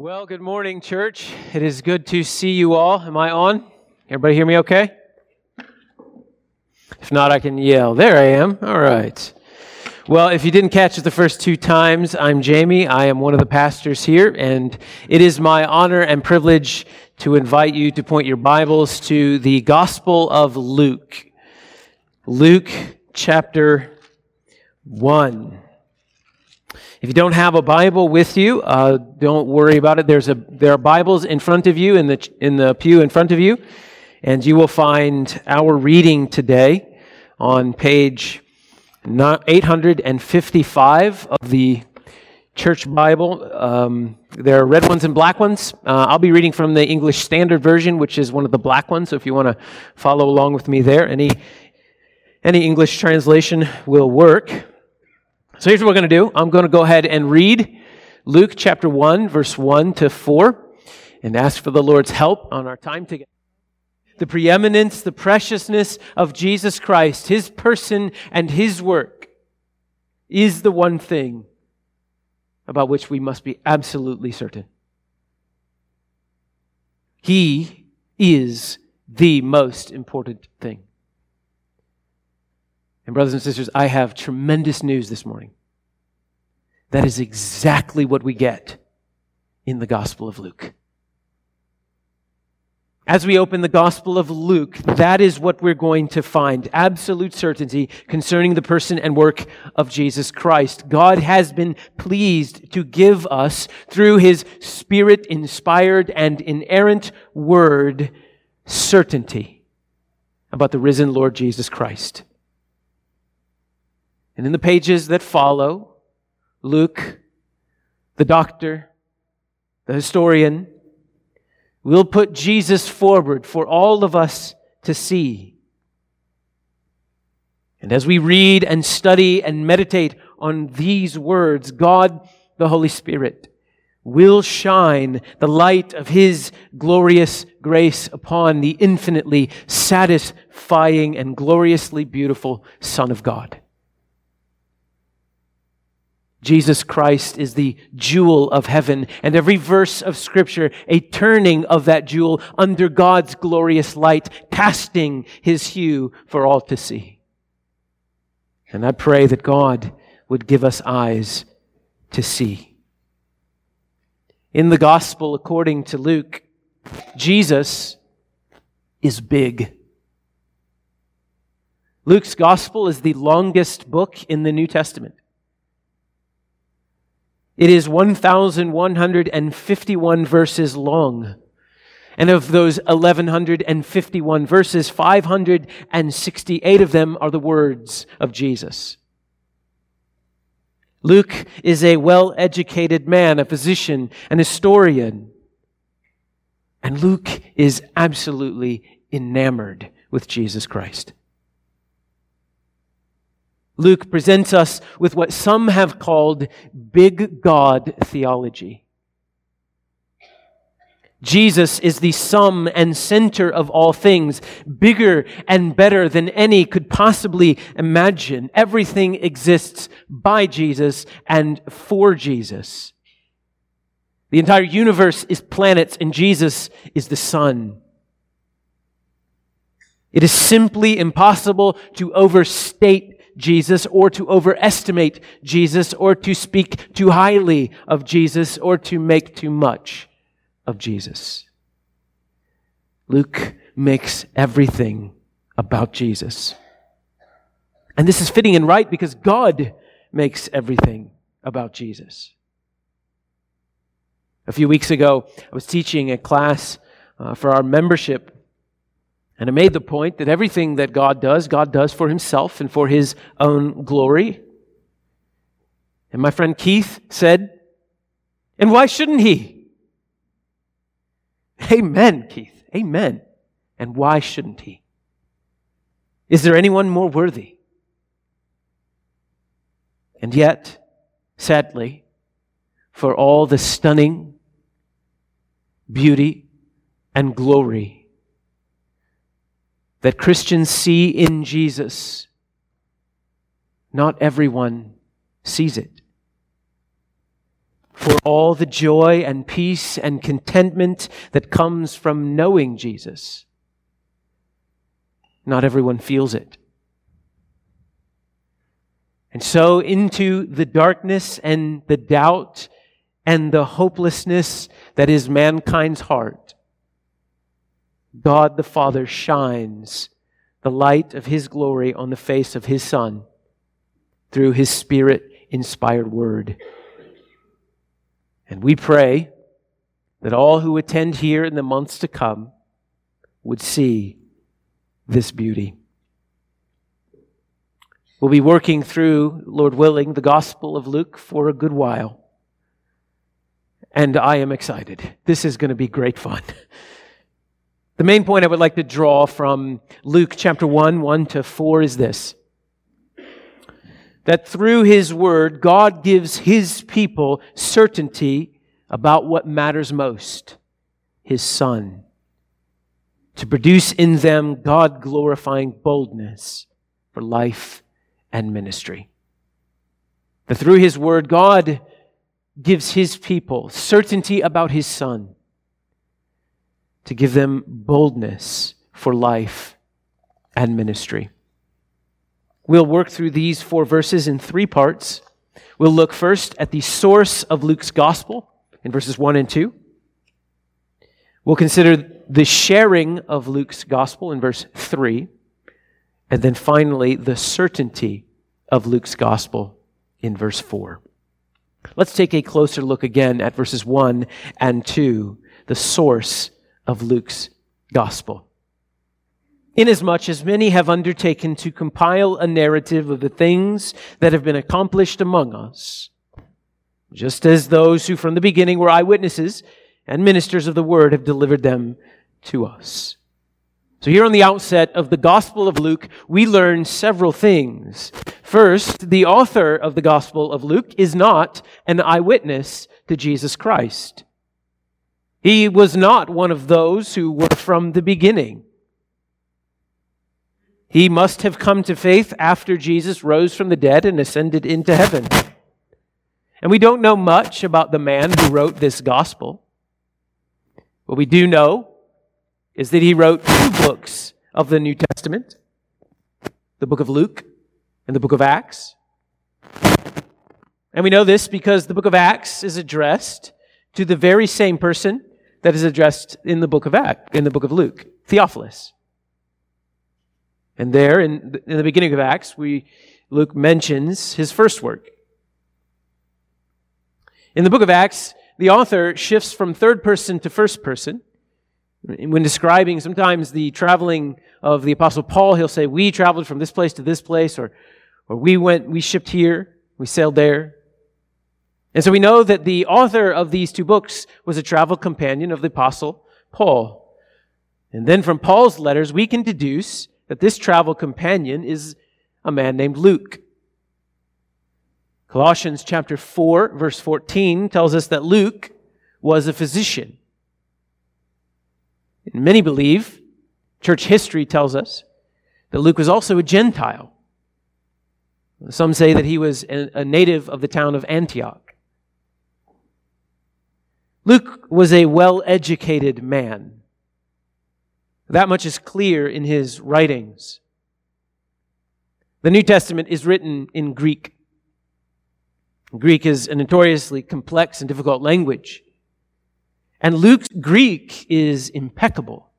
Well, good morning, church. It is good to see you all. Am I on? Everybody hear me okay? If not, I can yell. There I am. All right. Well, if you didn't catch it the first two times, I'm Jamie. I am one of the pastors here, and it is my honor and privilege to invite you to point your Bibles to the Gospel of Luke. Luke chapter 1. If you don't have a Bible with you, uh, don't worry about it. There's a, there are Bibles in front of you, in the, in the pew in front of you, and you will find our reading today on page 855 of the Church Bible. Um, there are red ones and black ones. Uh, I'll be reading from the English Standard Version, which is one of the black ones, so if you want to follow along with me there, any, any English translation will work. So here's what we're going to do. I'm going to go ahead and read Luke chapter 1, verse 1 to 4, and ask for the Lord's help on our time together. The preeminence, the preciousness of Jesus Christ, his person and his work, is the one thing about which we must be absolutely certain. He is the most important thing. And, brothers and sisters, I have tremendous news this morning. That is exactly what we get in the Gospel of Luke. As we open the Gospel of Luke, that is what we're going to find absolute certainty concerning the person and work of Jesus Christ. God has been pleased to give us, through His Spirit inspired and inerrant Word, certainty about the risen Lord Jesus Christ. And in the pages that follow, Luke, the doctor, the historian, will put Jesus forward for all of us to see. And as we read and study and meditate on these words, God, the Holy Spirit, will shine the light of His glorious grace upon the infinitely satisfying and gloriously beautiful Son of God. Jesus Christ is the jewel of heaven, and every verse of Scripture a turning of that jewel under God's glorious light, casting his hue for all to see. And I pray that God would give us eyes to see. In the Gospel according to Luke, Jesus is big. Luke's Gospel is the longest book in the New Testament. It is 1,151 verses long. And of those 1,151 verses, 568 of them are the words of Jesus. Luke is a well educated man, a physician, an historian. And Luke is absolutely enamored with Jesus Christ. Luke presents us with what some have called big God theology. Jesus is the sum and center of all things, bigger and better than any could possibly imagine. Everything exists by Jesus and for Jesus. The entire universe is planets and Jesus is the sun. It is simply impossible to overstate Jesus or to overestimate Jesus or to speak too highly of Jesus or to make too much of Jesus. Luke makes everything about Jesus. And this is fitting and right because God makes everything about Jesus. A few weeks ago, I was teaching a class uh, for our membership and I made the point that everything that God does, God does for himself and for his own glory. And my friend Keith said, And why shouldn't he? Amen, Keith. Amen. And why shouldn't he? Is there anyone more worthy? And yet, sadly, for all the stunning beauty and glory that Christians see in Jesus, not everyone sees it. for all the joy and peace and contentment that comes from knowing Jesus. Not everyone feels it. And so into the darkness and the doubt and the hopelessness that is mankind's heart, God the Father shines the light of His glory on the face of His Son through His Spirit inspired word. And we pray that all who attend here in the months to come would see this beauty. We'll be working through, Lord willing, the Gospel of Luke for a good while. And I am excited. This is going to be great fun. The main point I would like to draw from Luke chapter 1, 1 to 4 is this. That through His Word, God gives His people certainty about what matters most His Son, to produce in them God glorifying boldness for life and ministry. That through His Word, God gives His people certainty about His Son to give them boldness for life and ministry. We'll work through these four verses in three parts. We'll look first at the source of Luke's gospel in verses 1 and 2. We'll consider the sharing of Luke's gospel in verse 3. And then finally, the certainty of Luke's gospel in verse 4. Let's take a closer look again at verses 1 and 2, the source of Luke's gospel. Inasmuch as many have undertaken to compile a narrative of the things that have been accomplished among us, just as those who from the beginning were eyewitnesses and ministers of the word have delivered them to us. So, here on the outset of the Gospel of Luke, we learn several things. First, the author of the Gospel of Luke is not an eyewitness to Jesus Christ. He was not one of those who were from the beginning. He must have come to faith after Jesus rose from the dead and ascended into heaven. And we don't know much about the man who wrote this gospel. What we do know is that he wrote two books of the New Testament the book of Luke and the book of Acts. And we know this because the book of Acts is addressed to the very same person that is addressed in the book of Act, in the book of Luke, Theophilus. And there, in the, in the beginning of Acts, we Luke mentions his first work. In the book of Acts, the author shifts from third person to first person. When describing sometimes the traveling of the apostle Paul, he'll say, we traveled from this place to this place, or, or we went, we shipped here, we sailed there. And so we know that the author of these two books was a travel companion of the apostle Paul. And then from Paul's letters, we can deduce that this travel companion is a man named Luke. Colossians chapter 4 verse 14 tells us that Luke was a physician. And many believe, church history tells us, that Luke was also a Gentile. Some say that he was a native of the town of Antioch. Luke was a well educated man. That much is clear in his writings. The New Testament is written in Greek. Greek is a notoriously complex and difficult language. And Luke's Greek is impeccable.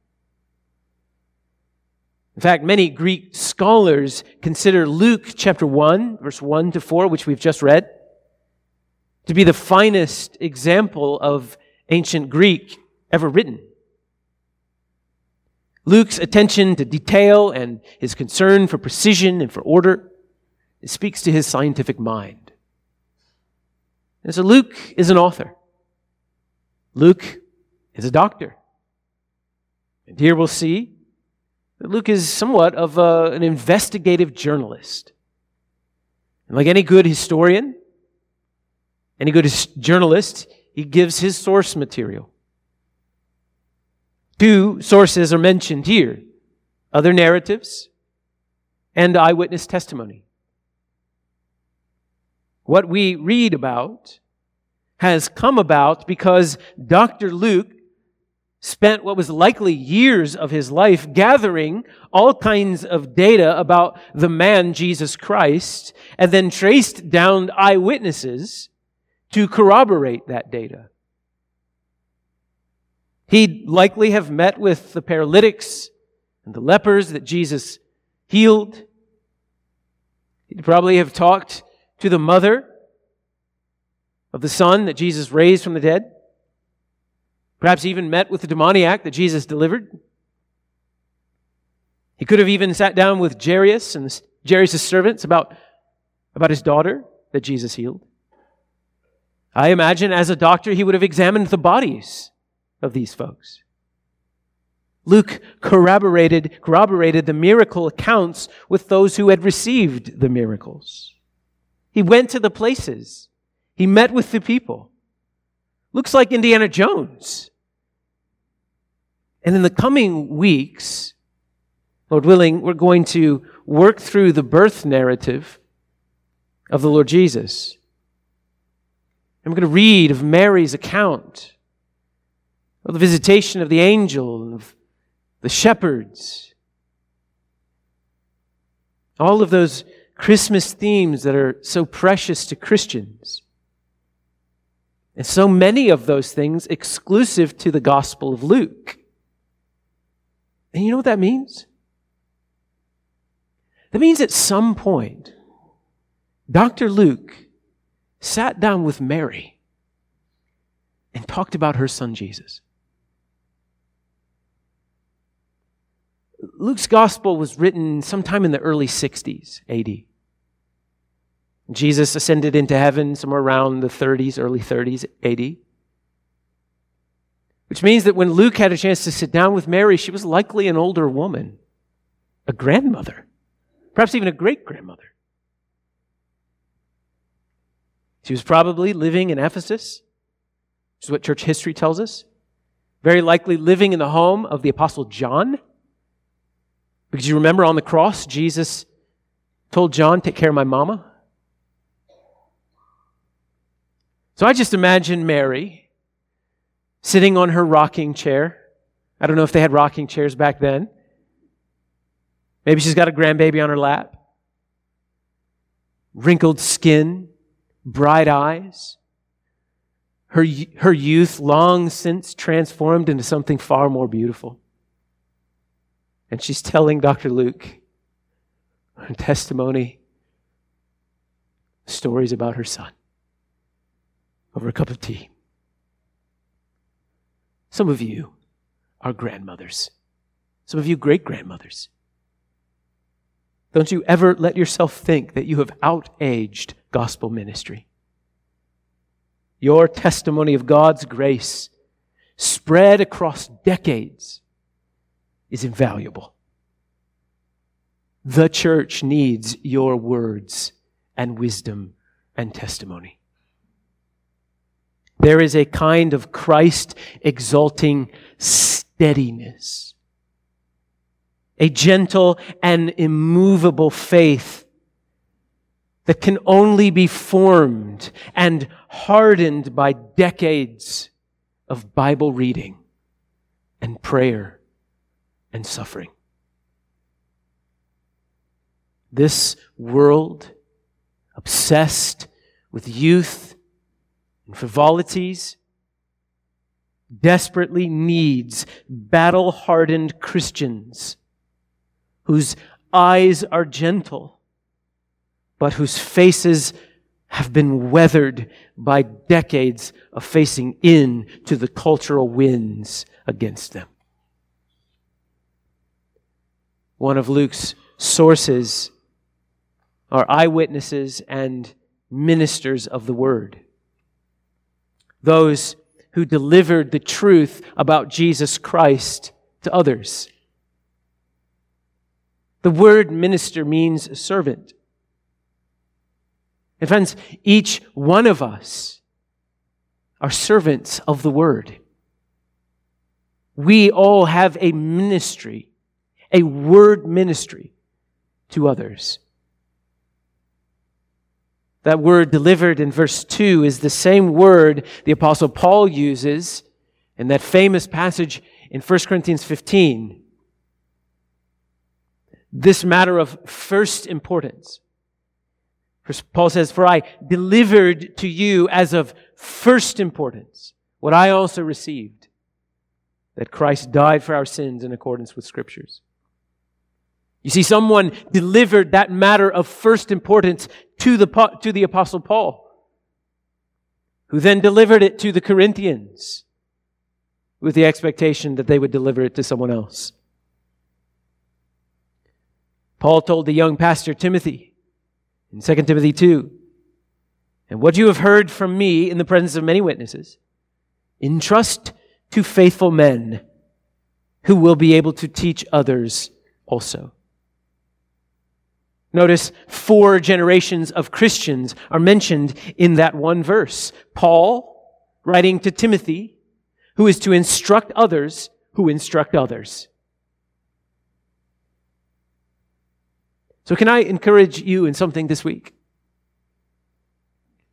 In fact, many Greek scholars consider Luke chapter 1, verse 1 to 4, which we've just read, to be the finest example of ancient Greek ever written. Luke's attention to detail and his concern for precision and for order speaks to his scientific mind. And so Luke is an author. Luke is a doctor. And here we'll see that Luke is somewhat of a, an investigative journalist. And like any good historian, any to journalist, he gives his source material. Two sources are mentioned here other narratives and eyewitness testimony. What we read about has come about because Dr. Luke spent what was likely years of his life gathering all kinds of data about the man Jesus Christ and then traced down eyewitnesses to corroborate that data. He'd likely have met with the paralytics and the lepers that Jesus healed. He'd probably have talked to the mother of the son that Jesus raised from the dead. Perhaps even met with the demoniac that Jesus delivered. He could have even sat down with Jairus and Jairus' servants about, about his daughter that Jesus healed. I imagine as a doctor, he would have examined the bodies of these folks. Luke corroborated, corroborated the miracle accounts with those who had received the miracles. He went to the places. He met with the people. Looks like Indiana Jones. And in the coming weeks, Lord willing, we're going to work through the birth narrative of the Lord Jesus. And we're going to read of Mary's account of the visitation of the angel and of the shepherds. All of those Christmas themes that are so precious to Christians. And so many of those things exclusive to the Gospel of Luke. And you know what that means? That means at some point, Dr. Luke sat down with Mary and talked about her son Jesus. Luke's gospel was written sometime in the early 60s AD. Jesus ascended into heaven somewhere around the 30s, early 30s AD. Which means that when Luke had a chance to sit down with Mary, she was likely an older woman, a grandmother, perhaps even a great grandmother. She was probably living in Ephesus, which is what church history tells us. Very likely living in the home of the Apostle John. Because you remember on the cross, Jesus told John, Take care of my mama. So I just imagine Mary sitting on her rocking chair. I don't know if they had rocking chairs back then. Maybe she's got a grandbaby on her lap. Wrinkled skin, bright eyes. Her, her youth long since transformed into something far more beautiful. And she's telling Dr. Luke her testimony, stories about her son over a cup of tea. Some of you are grandmothers. Some of you great grandmothers. Don't you ever let yourself think that you have outaged gospel ministry. Your testimony of God's grace spread across decades is invaluable. The church needs your words and wisdom and testimony. There is a kind of Christ exalting steadiness, a gentle and immovable faith that can only be formed and hardened by decades of Bible reading and prayer and suffering. This world, obsessed with youth and frivolities, desperately needs battle hardened Christians whose eyes are gentle, but whose faces have been weathered by decades of facing in to the cultural winds against them. One of Luke's sources are eyewitnesses and ministers of the word those who delivered the truth about Jesus Christ to others. The word minister means servant. And friends, each one of us are servants of the word. We all have a ministry, a word ministry to others. That word delivered in verse 2 is the same word the Apostle Paul uses in that famous passage in 1 Corinthians 15. This matter of first importance. Paul says, For I delivered to you as of first importance what I also received that Christ died for our sins in accordance with Scriptures. You see, someone delivered that matter of first importance to the, to the Apostle Paul, who then delivered it to the Corinthians with the expectation that they would deliver it to someone else. Paul told the young pastor Timothy in 2 Timothy 2 And what you have heard from me in the presence of many witnesses, entrust to faithful men who will be able to teach others also. Notice four generations of Christians are mentioned in that one verse. Paul, writing to Timothy, who is to instruct others who instruct others. So, can I encourage you in something this week?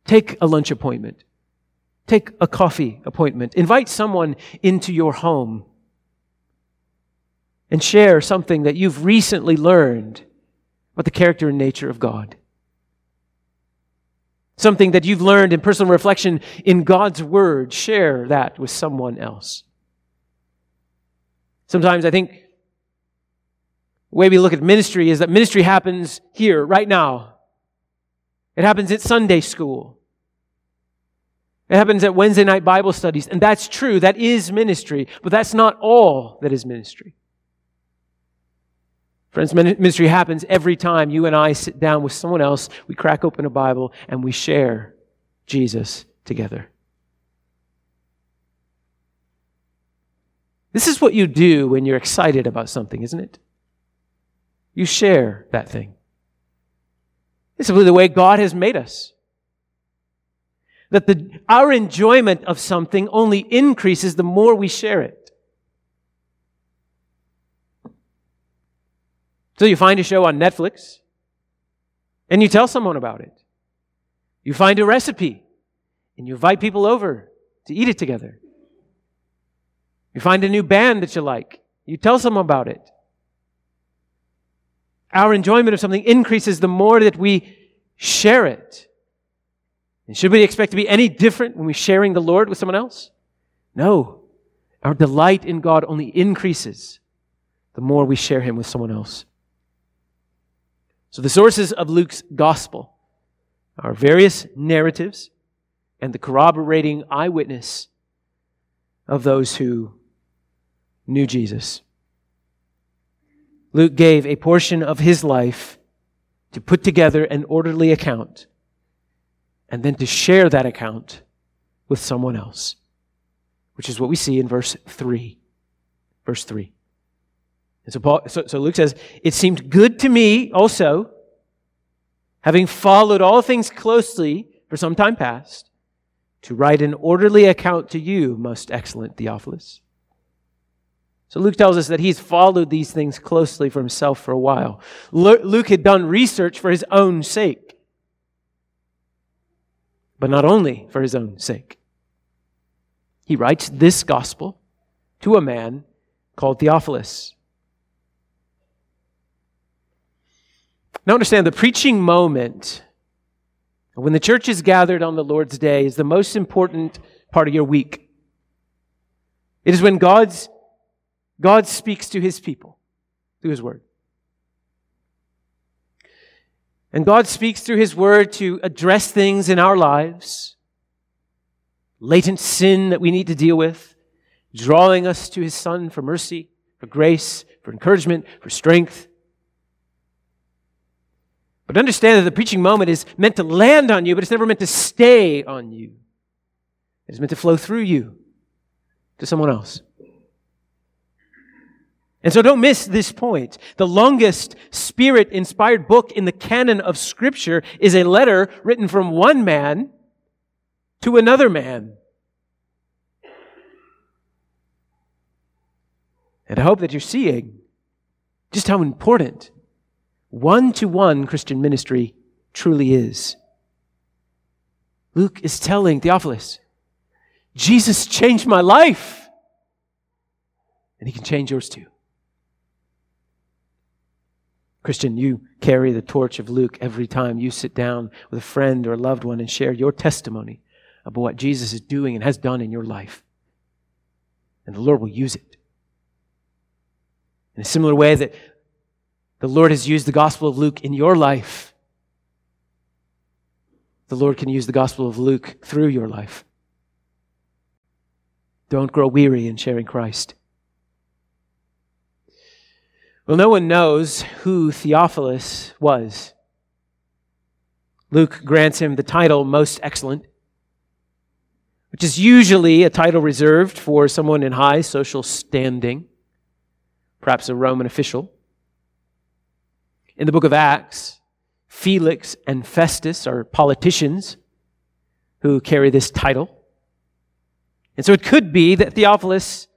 Take a lunch appointment. Take a coffee appointment. Invite someone into your home and share something that you've recently learned about the character and nature of God. Something that you've learned in personal reflection in God's Word, share that with someone else. Sometimes I think the way we look at ministry is that ministry happens here, right now. It happens at Sunday school. It happens at Wednesday night Bible studies. And that's true. That is ministry. But that's not all that is ministry. Friends, ministry happens every time you and I sit down with someone else, we crack open a Bible, and we share Jesus together. This is what you do when you're excited about something, isn't it? You share that thing. It's simply the way God has made us. That the, our enjoyment of something only increases the more we share it. So you find a show on Netflix and you tell someone about it. You find a recipe and you invite people over to eat it together. You find a new band that you like. You tell someone about it. Our enjoyment of something increases the more that we share it. And should we expect to be any different when we're sharing the Lord with someone else? No. Our delight in God only increases the more we share Him with someone else. So the sources of Luke's gospel are various narratives and the corroborating eyewitness of those who knew Jesus. Luke gave a portion of his life to put together an orderly account and then to share that account with someone else, which is what we see in verse 3. Verse 3. And so, Paul, so, so Luke says, It seemed good to me also, having followed all things closely for some time past, to write an orderly account to you, most excellent Theophilus. So Luke tells us that he's followed these things closely for himself for a while. Luke had done research for his own sake, but not only for his own sake. He writes this gospel to a man called Theophilus. Now, understand the preaching moment, when the church is gathered on the Lord's day, is the most important part of your week. It is when God's, God speaks to his people through his word. And God speaks through his word to address things in our lives, latent sin that we need to deal with, drawing us to his son for mercy, for grace, for encouragement, for strength. But understand that the preaching moment is meant to land on you, but it's never meant to stay on you. It's meant to flow through you to someone else. And so don't miss this point. The longest spirit inspired book in the canon of scripture is a letter written from one man to another man. And I hope that you're seeing just how important one to one Christian ministry truly is. Luke is telling Theophilus, Jesus changed my life. And he can change yours too. Christian, you carry the torch of Luke every time you sit down with a friend or a loved one and share your testimony about what Jesus is doing and has done in your life. And the Lord will use it. In a similar way that the Lord has used the Gospel of Luke in your life, the Lord can use the Gospel of Luke through your life. Don't grow weary in sharing Christ. Well, no one knows who Theophilus was. Luke grants him the title Most Excellent, which is usually a title reserved for someone in high social standing, perhaps a Roman official. In the book of Acts, Felix and Festus are politicians who carry this title. And so it could be that Theophilus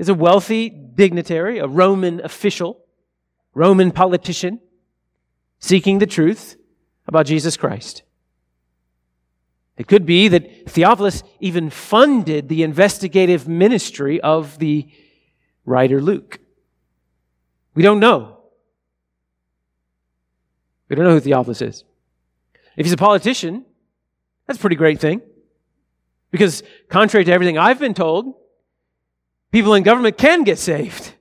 is a wealthy dignitary, a Roman official, Roman politician, seeking the truth about Jesus Christ. It could be that Theophilus even funded the investigative ministry of the writer Luke. We don't know. We don't know who Theophilus is. If he's a politician, that's a pretty great thing. Because contrary to everything I've been told, People in government can get saved.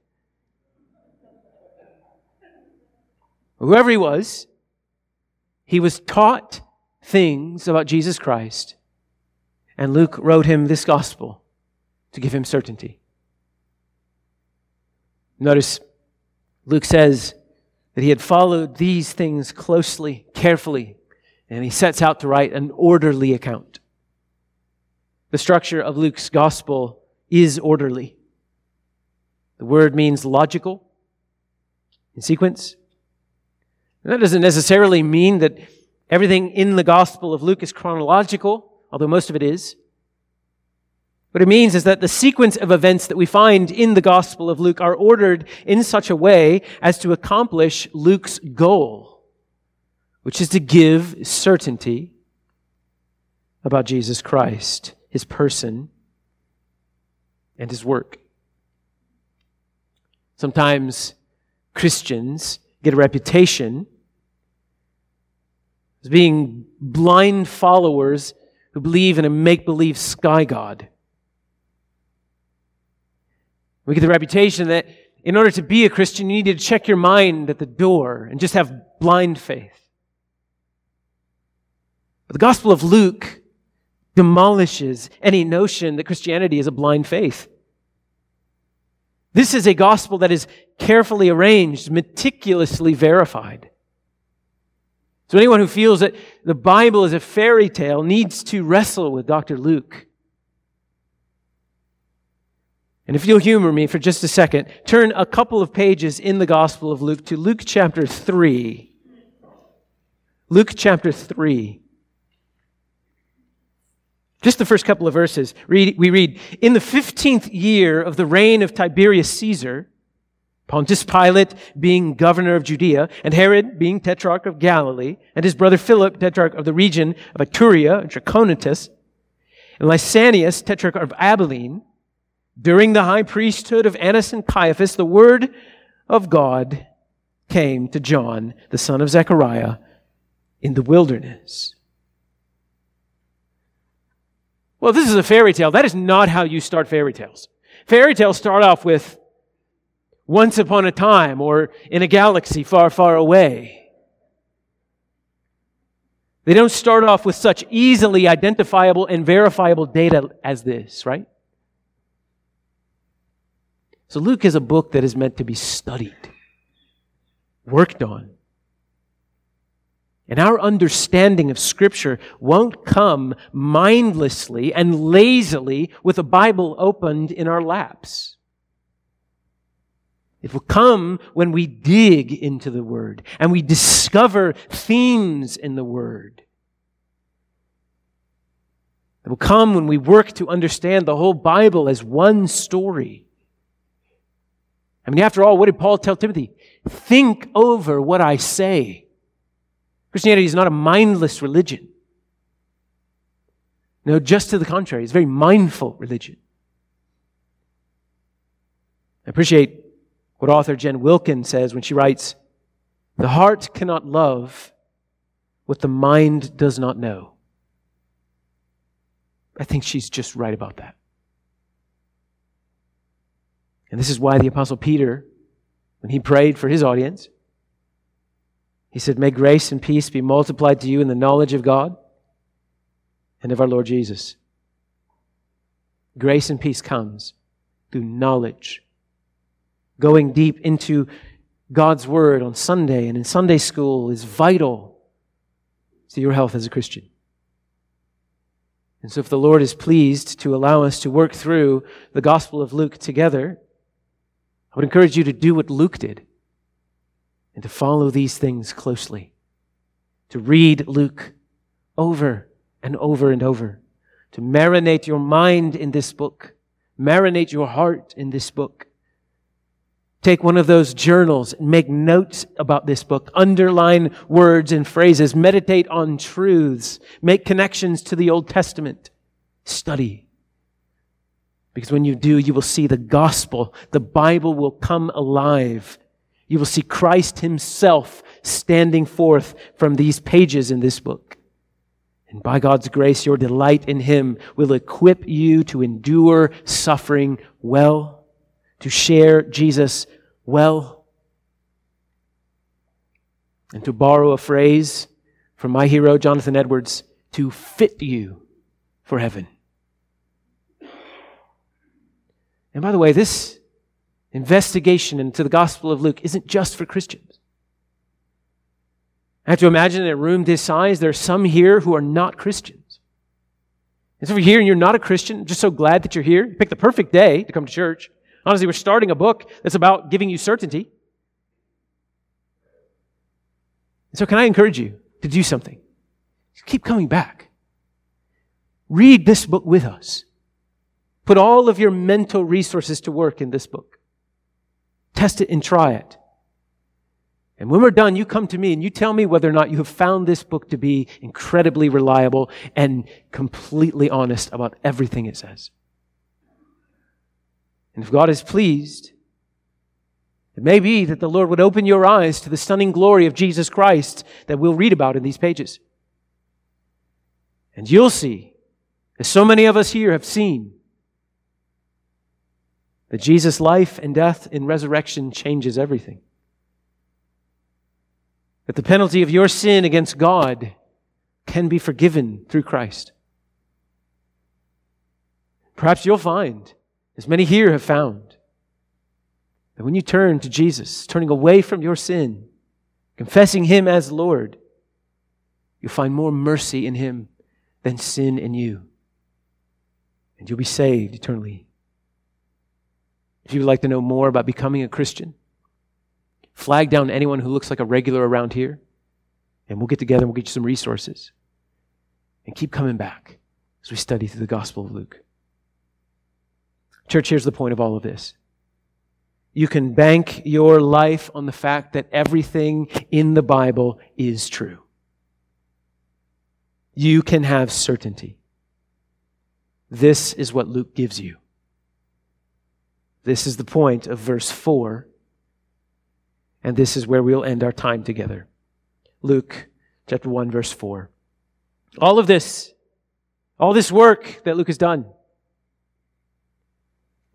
Whoever he was, he was taught things about Jesus Christ. And Luke wrote him this gospel to give him certainty. Notice Luke says that he had followed these things closely, carefully, and he sets out to write an orderly account. The structure of Luke's gospel is orderly. The word means logical in sequence. And that doesn't necessarily mean that everything in the Gospel of Luke is chronological, although most of it is. What it means is that the sequence of events that we find in the Gospel of Luke are ordered in such a way as to accomplish Luke's goal, which is to give certainty about Jesus Christ, his person, and his work. Sometimes Christians get a reputation as being blind followers who believe in a make believe sky god. We get the reputation that in order to be a Christian, you need to check your mind at the door and just have blind faith. But the Gospel of Luke demolishes any notion that Christianity is a blind faith. This is a gospel that is carefully arranged, meticulously verified. So anyone who feels that the Bible is a fairy tale needs to wrestle with Dr. Luke. And if you'll humor me for just a second, turn a couple of pages in the Gospel of Luke to Luke chapter 3. Luke chapter 3. Just the first couple of verses, we read, In the 15th year of the reign of Tiberius Caesar, Pontius Pilate being governor of Judea, and Herod being tetrarch of Galilee, and his brother Philip, tetrarch of the region of Iturea and Trachonitis, and Lysanias, tetrarch of Abilene, during the high priesthood of Annas and Caiaphas, the word of God came to John, the son of Zechariah, in the wilderness. Well, this is a fairy tale. That is not how you start fairy tales. Fairy tales start off with once upon a time or in a galaxy far, far away. They don't start off with such easily identifiable and verifiable data as this, right? So Luke is a book that is meant to be studied, worked on, and our understanding of Scripture won't come mindlessly and lazily with a Bible opened in our laps. It will come when we dig into the Word and we discover themes in the Word. It will come when we work to understand the whole Bible as one story. I mean, after all, what did Paul tell Timothy? Think over what I say. Christianity is not a mindless religion. No, just to the contrary. It's a very mindful religion. I appreciate what author Jen Wilkin says when she writes The heart cannot love what the mind does not know. I think she's just right about that. And this is why the Apostle Peter, when he prayed for his audience, he said, May grace and peace be multiplied to you in the knowledge of God and of our Lord Jesus. Grace and peace comes through knowledge. Going deep into God's Word on Sunday and in Sunday school is vital to your health as a Christian. And so, if the Lord is pleased to allow us to work through the Gospel of Luke together, I would encourage you to do what Luke did and to follow these things closely. To read Luke over and over and over. To marinate your mind in this book. Marinate your heart in this book. Take one of those journals and make notes about this book. Underline words and phrases. Meditate on truths. Make connections to the Old Testament. Study. Because when you do, you will see the gospel. The Bible will come alive. You will see Christ himself standing forth from these pages in this book. And by God's grace, your delight in him will equip you to endure suffering well, to share Jesus well. And to borrow a phrase from my hero, Jonathan Edwards, to fit you for heaven. And by the way, this investigation into the Gospel of Luke isn't just for Christians. I have to imagine in a room this size, there are some here who are not Christians. And so if you're here and you're not a Christian, I'm just so glad that you're here. You picked the perfect day to come to church. Honestly, we're starting a book that's about giving you certainty. So can I encourage you to do something? Keep coming back. Read this book with us. Put all of your mental resources to work in this book. Test it and try it. And when we're done, you come to me and you tell me whether or not you have found this book to be incredibly reliable and completely honest about everything it says. And if God is pleased, it may be that the Lord would open your eyes to the stunning glory of Jesus Christ that we'll read about in these pages. And you'll see, as so many of us here have seen, that Jesus' life and death and resurrection changes everything. That the penalty of your sin against God can be forgiven through Christ. Perhaps you'll find, as many here have found, that when you turn to Jesus, turning away from your sin, confessing Him as Lord, you'll find more mercy in Him than sin in you. And you'll be saved eternally. If you would like to know more about becoming a Christian, flag down anyone who looks like a regular around here, and we'll get together and we'll get you some resources. And keep coming back as we study through the Gospel of Luke. Church, here's the point of all of this. You can bank your life on the fact that everything in the Bible is true. You can have certainty. This is what Luke gives you. This is the point of verse 4. And this is where we'll end our time together. Luke chapter 1, verse 4. All of this, all this work that Luke has done,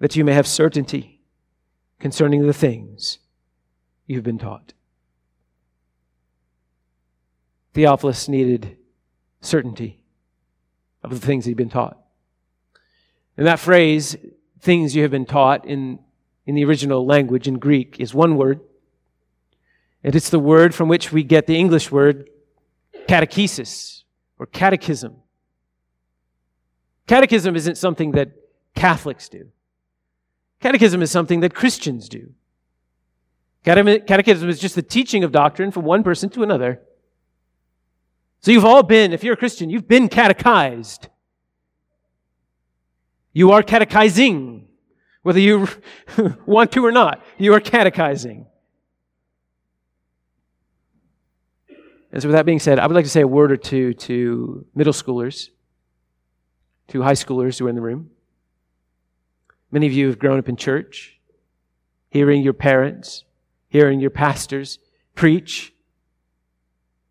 that you may have certainty concerning the things you've been taught. Theophilus needed certainty of the things he'd been taught. And that phrase things you have been taught in, in the original language in Greek is one word. And it's the word from which we get the English word catechesis or catechism. Catechism isn't something that Catholics do. Catechism is something that Christians do. Catechism is just the teaching of doctrine from one person to another. So you've all been, if you're a Christian, you've been catechized. You are catechizing, whether you want to or not. You are catechizing. And so, with that being said, I would like to say a word or two to middle schoolers to high schoolers who are in the room. Many of you have grown up in church, hearing your parents, hearing your pastors preach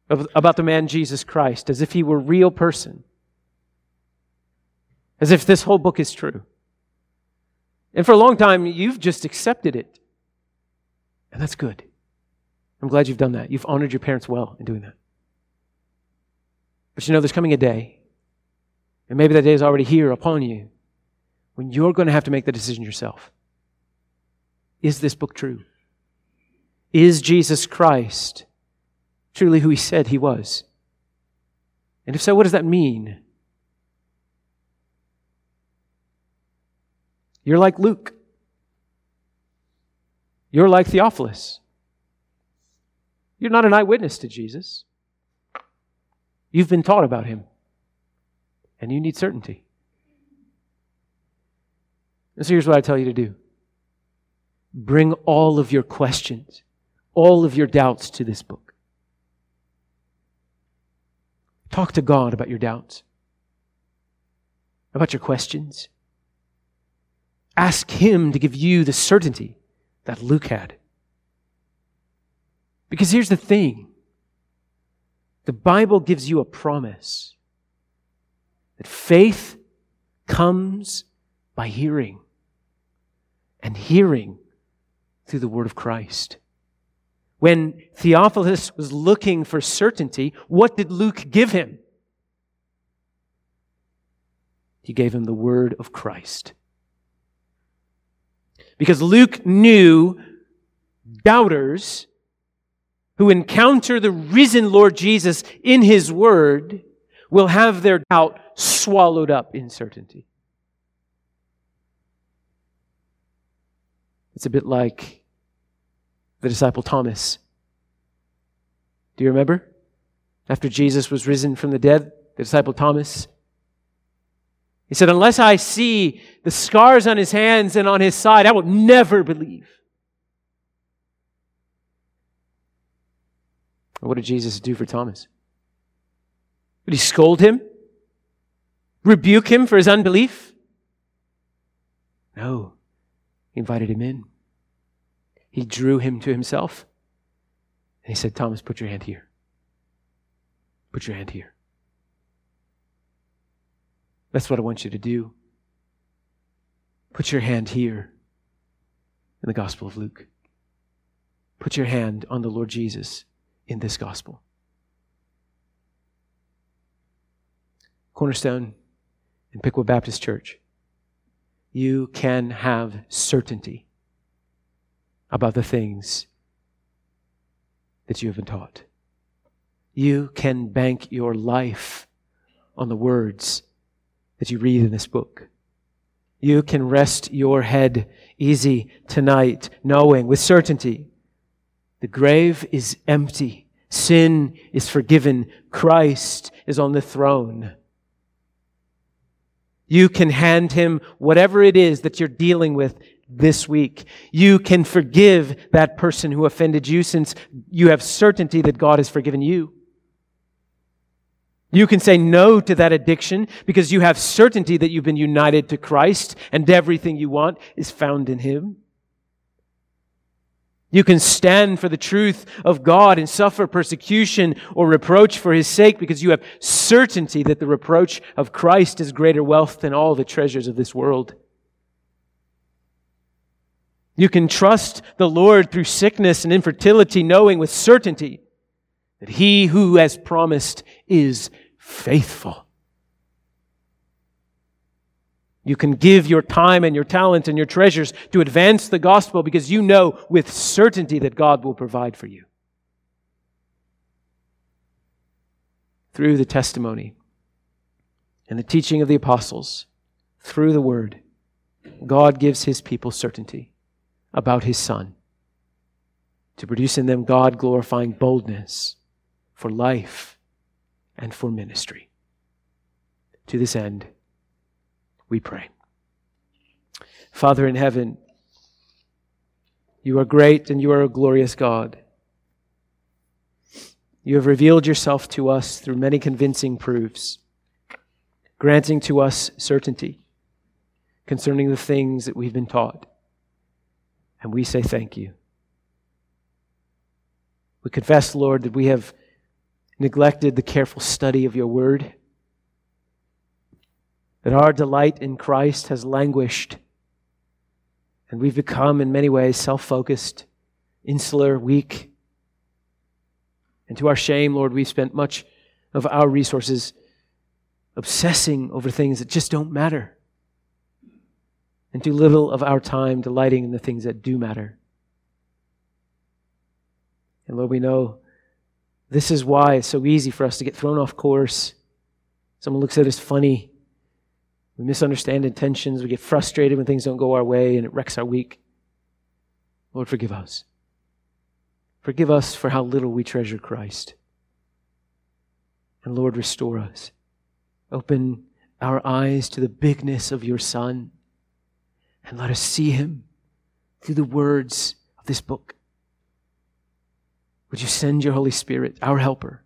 about the man Jesus Christ as if he were a real person, as if this whole book is true. And for a long time, you've just accepted it. And that's good. I'm glad you've done that. You've honored your parents well in doing that. But you know, there's coming a day, and maybe that day is already here upon you, when you're going to have to make the decision yourself. Is this book true? Is Jesus Christ truly who he said he was? And if so, what does that mean? You're like Luke. You're like Theophilus. You're not an eyewitness to Jesus. You've been taught about him, and you need certainty. And so here's what I tell you to do bring all of your questions, all of your doubts to this book. Talk to God about your doubts, about your questions. Ask Him to give you the certainty that Luke had. Because here's the thing the Bible gives you a promise that faith comes by hearing and hearing through the word of Christ. When Theophilus was looking for certainty, what did Luke give him? He gave him the word of Christ. Because Luke knew doubters who encounter the risen Lord Jesus in his word will have their doubt swallowed up in certainty. It's a bit like the disciple Thomas. Do you remember? After Jesus was risen from the dead, the disciple Thomas, he said, Unless I see the scars on his hands and on his side, I will never believe. What did Jesus do for Thomas? Did he scold him? Rebuke him for his unbelief? No. He invited him in. He drew him to himself. And he said, Thomas, put your hand here. Put your hand here. That's what I want you to do. Put your hand here in the Gospel of Luke. Put your hand on the Lord Jesus in this Gospel. Cornerstone and Pickwood Baptist Church you can have certainty about the things that you have been taught. You can bank your life on the words that you read in this book. You can rest your head easy tonight, knowing with certainty the grave is empty, sin is forgiven, Christ is on the throne. You can hand him whatever it is that you're dealing with this week. You can forgive that person who offended you since you have certainty that God has forgiven you. You can say no to that addiction because you have certainty that you've been united to Christ and everything you want is found in Him. You can stand for the truth of God and suffer persecution or reproach for his sake because you have certainty that the reproach of Christ is greater wealth than all the treasures of this world. You can trust the Lord through sickness and infertility, knowing with certainty that he who has promised is faithful. You can give your time and your talent and your treasures to advance the gospel because you know with certainty that God will provide for you. Through the testimony and the teaching of the apostles, through the word, God gives his people certainty about his Son to produce in them God glorifying boldness for life and for ministry. To this end, we pray. Father in heaven, you are great and you are a glorious God. You have revealed yourself to us through many convincing proofs. granting to us certainty concerning the things that we've been taught. And we say thank you. We confess, Lord, that we have neglected the careful study of your word, that our delight in Christ has languished, and we've become, in many ways, self focused, insular, weak. And to our shame, Lord, we've spent much of our resources obsessing over things that just don't matter, and too little of our time delighting in the things that do matter. And Lord, we know this is why it's so easy for us to get thrown off course. Someone looks at us funny. We misunderstand intentions. We get frustrated when things don't go our way and it wrecks our week. Lord, forgive us. Forgive us for how little we treasure Christ. And Lord, restore us. Open our eyes to the bigness of your Son and let us see him through the words of this book. Would you send your Holy Spirit, our helper,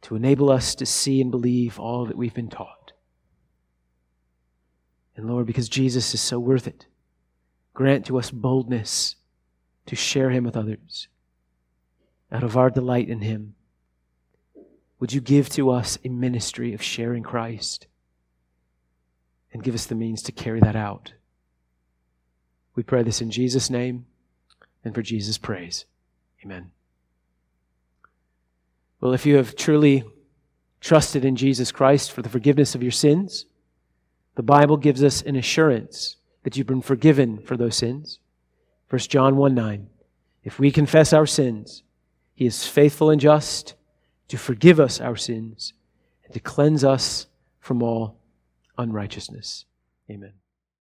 to enable us to see and believe all that we've been taught? And Lord, because Jesus is so worth it, grant to us boldness to share him with others out of our delight in him. Would you give to us a ministry of sharing Christ and give us the means to carry that out? We pray this in Jesus' name and for Jesus' praise. Amen. Well, if you have truly trusted in Jesus Christ for the forgiveness of your sins, the Bible gives us an assurance that you've been forgiven for those sins. 1 John 1 9. If we confess our sins, he is faithful and just to forgive us our sins and to cleanse us from all unrighteousness. Amen.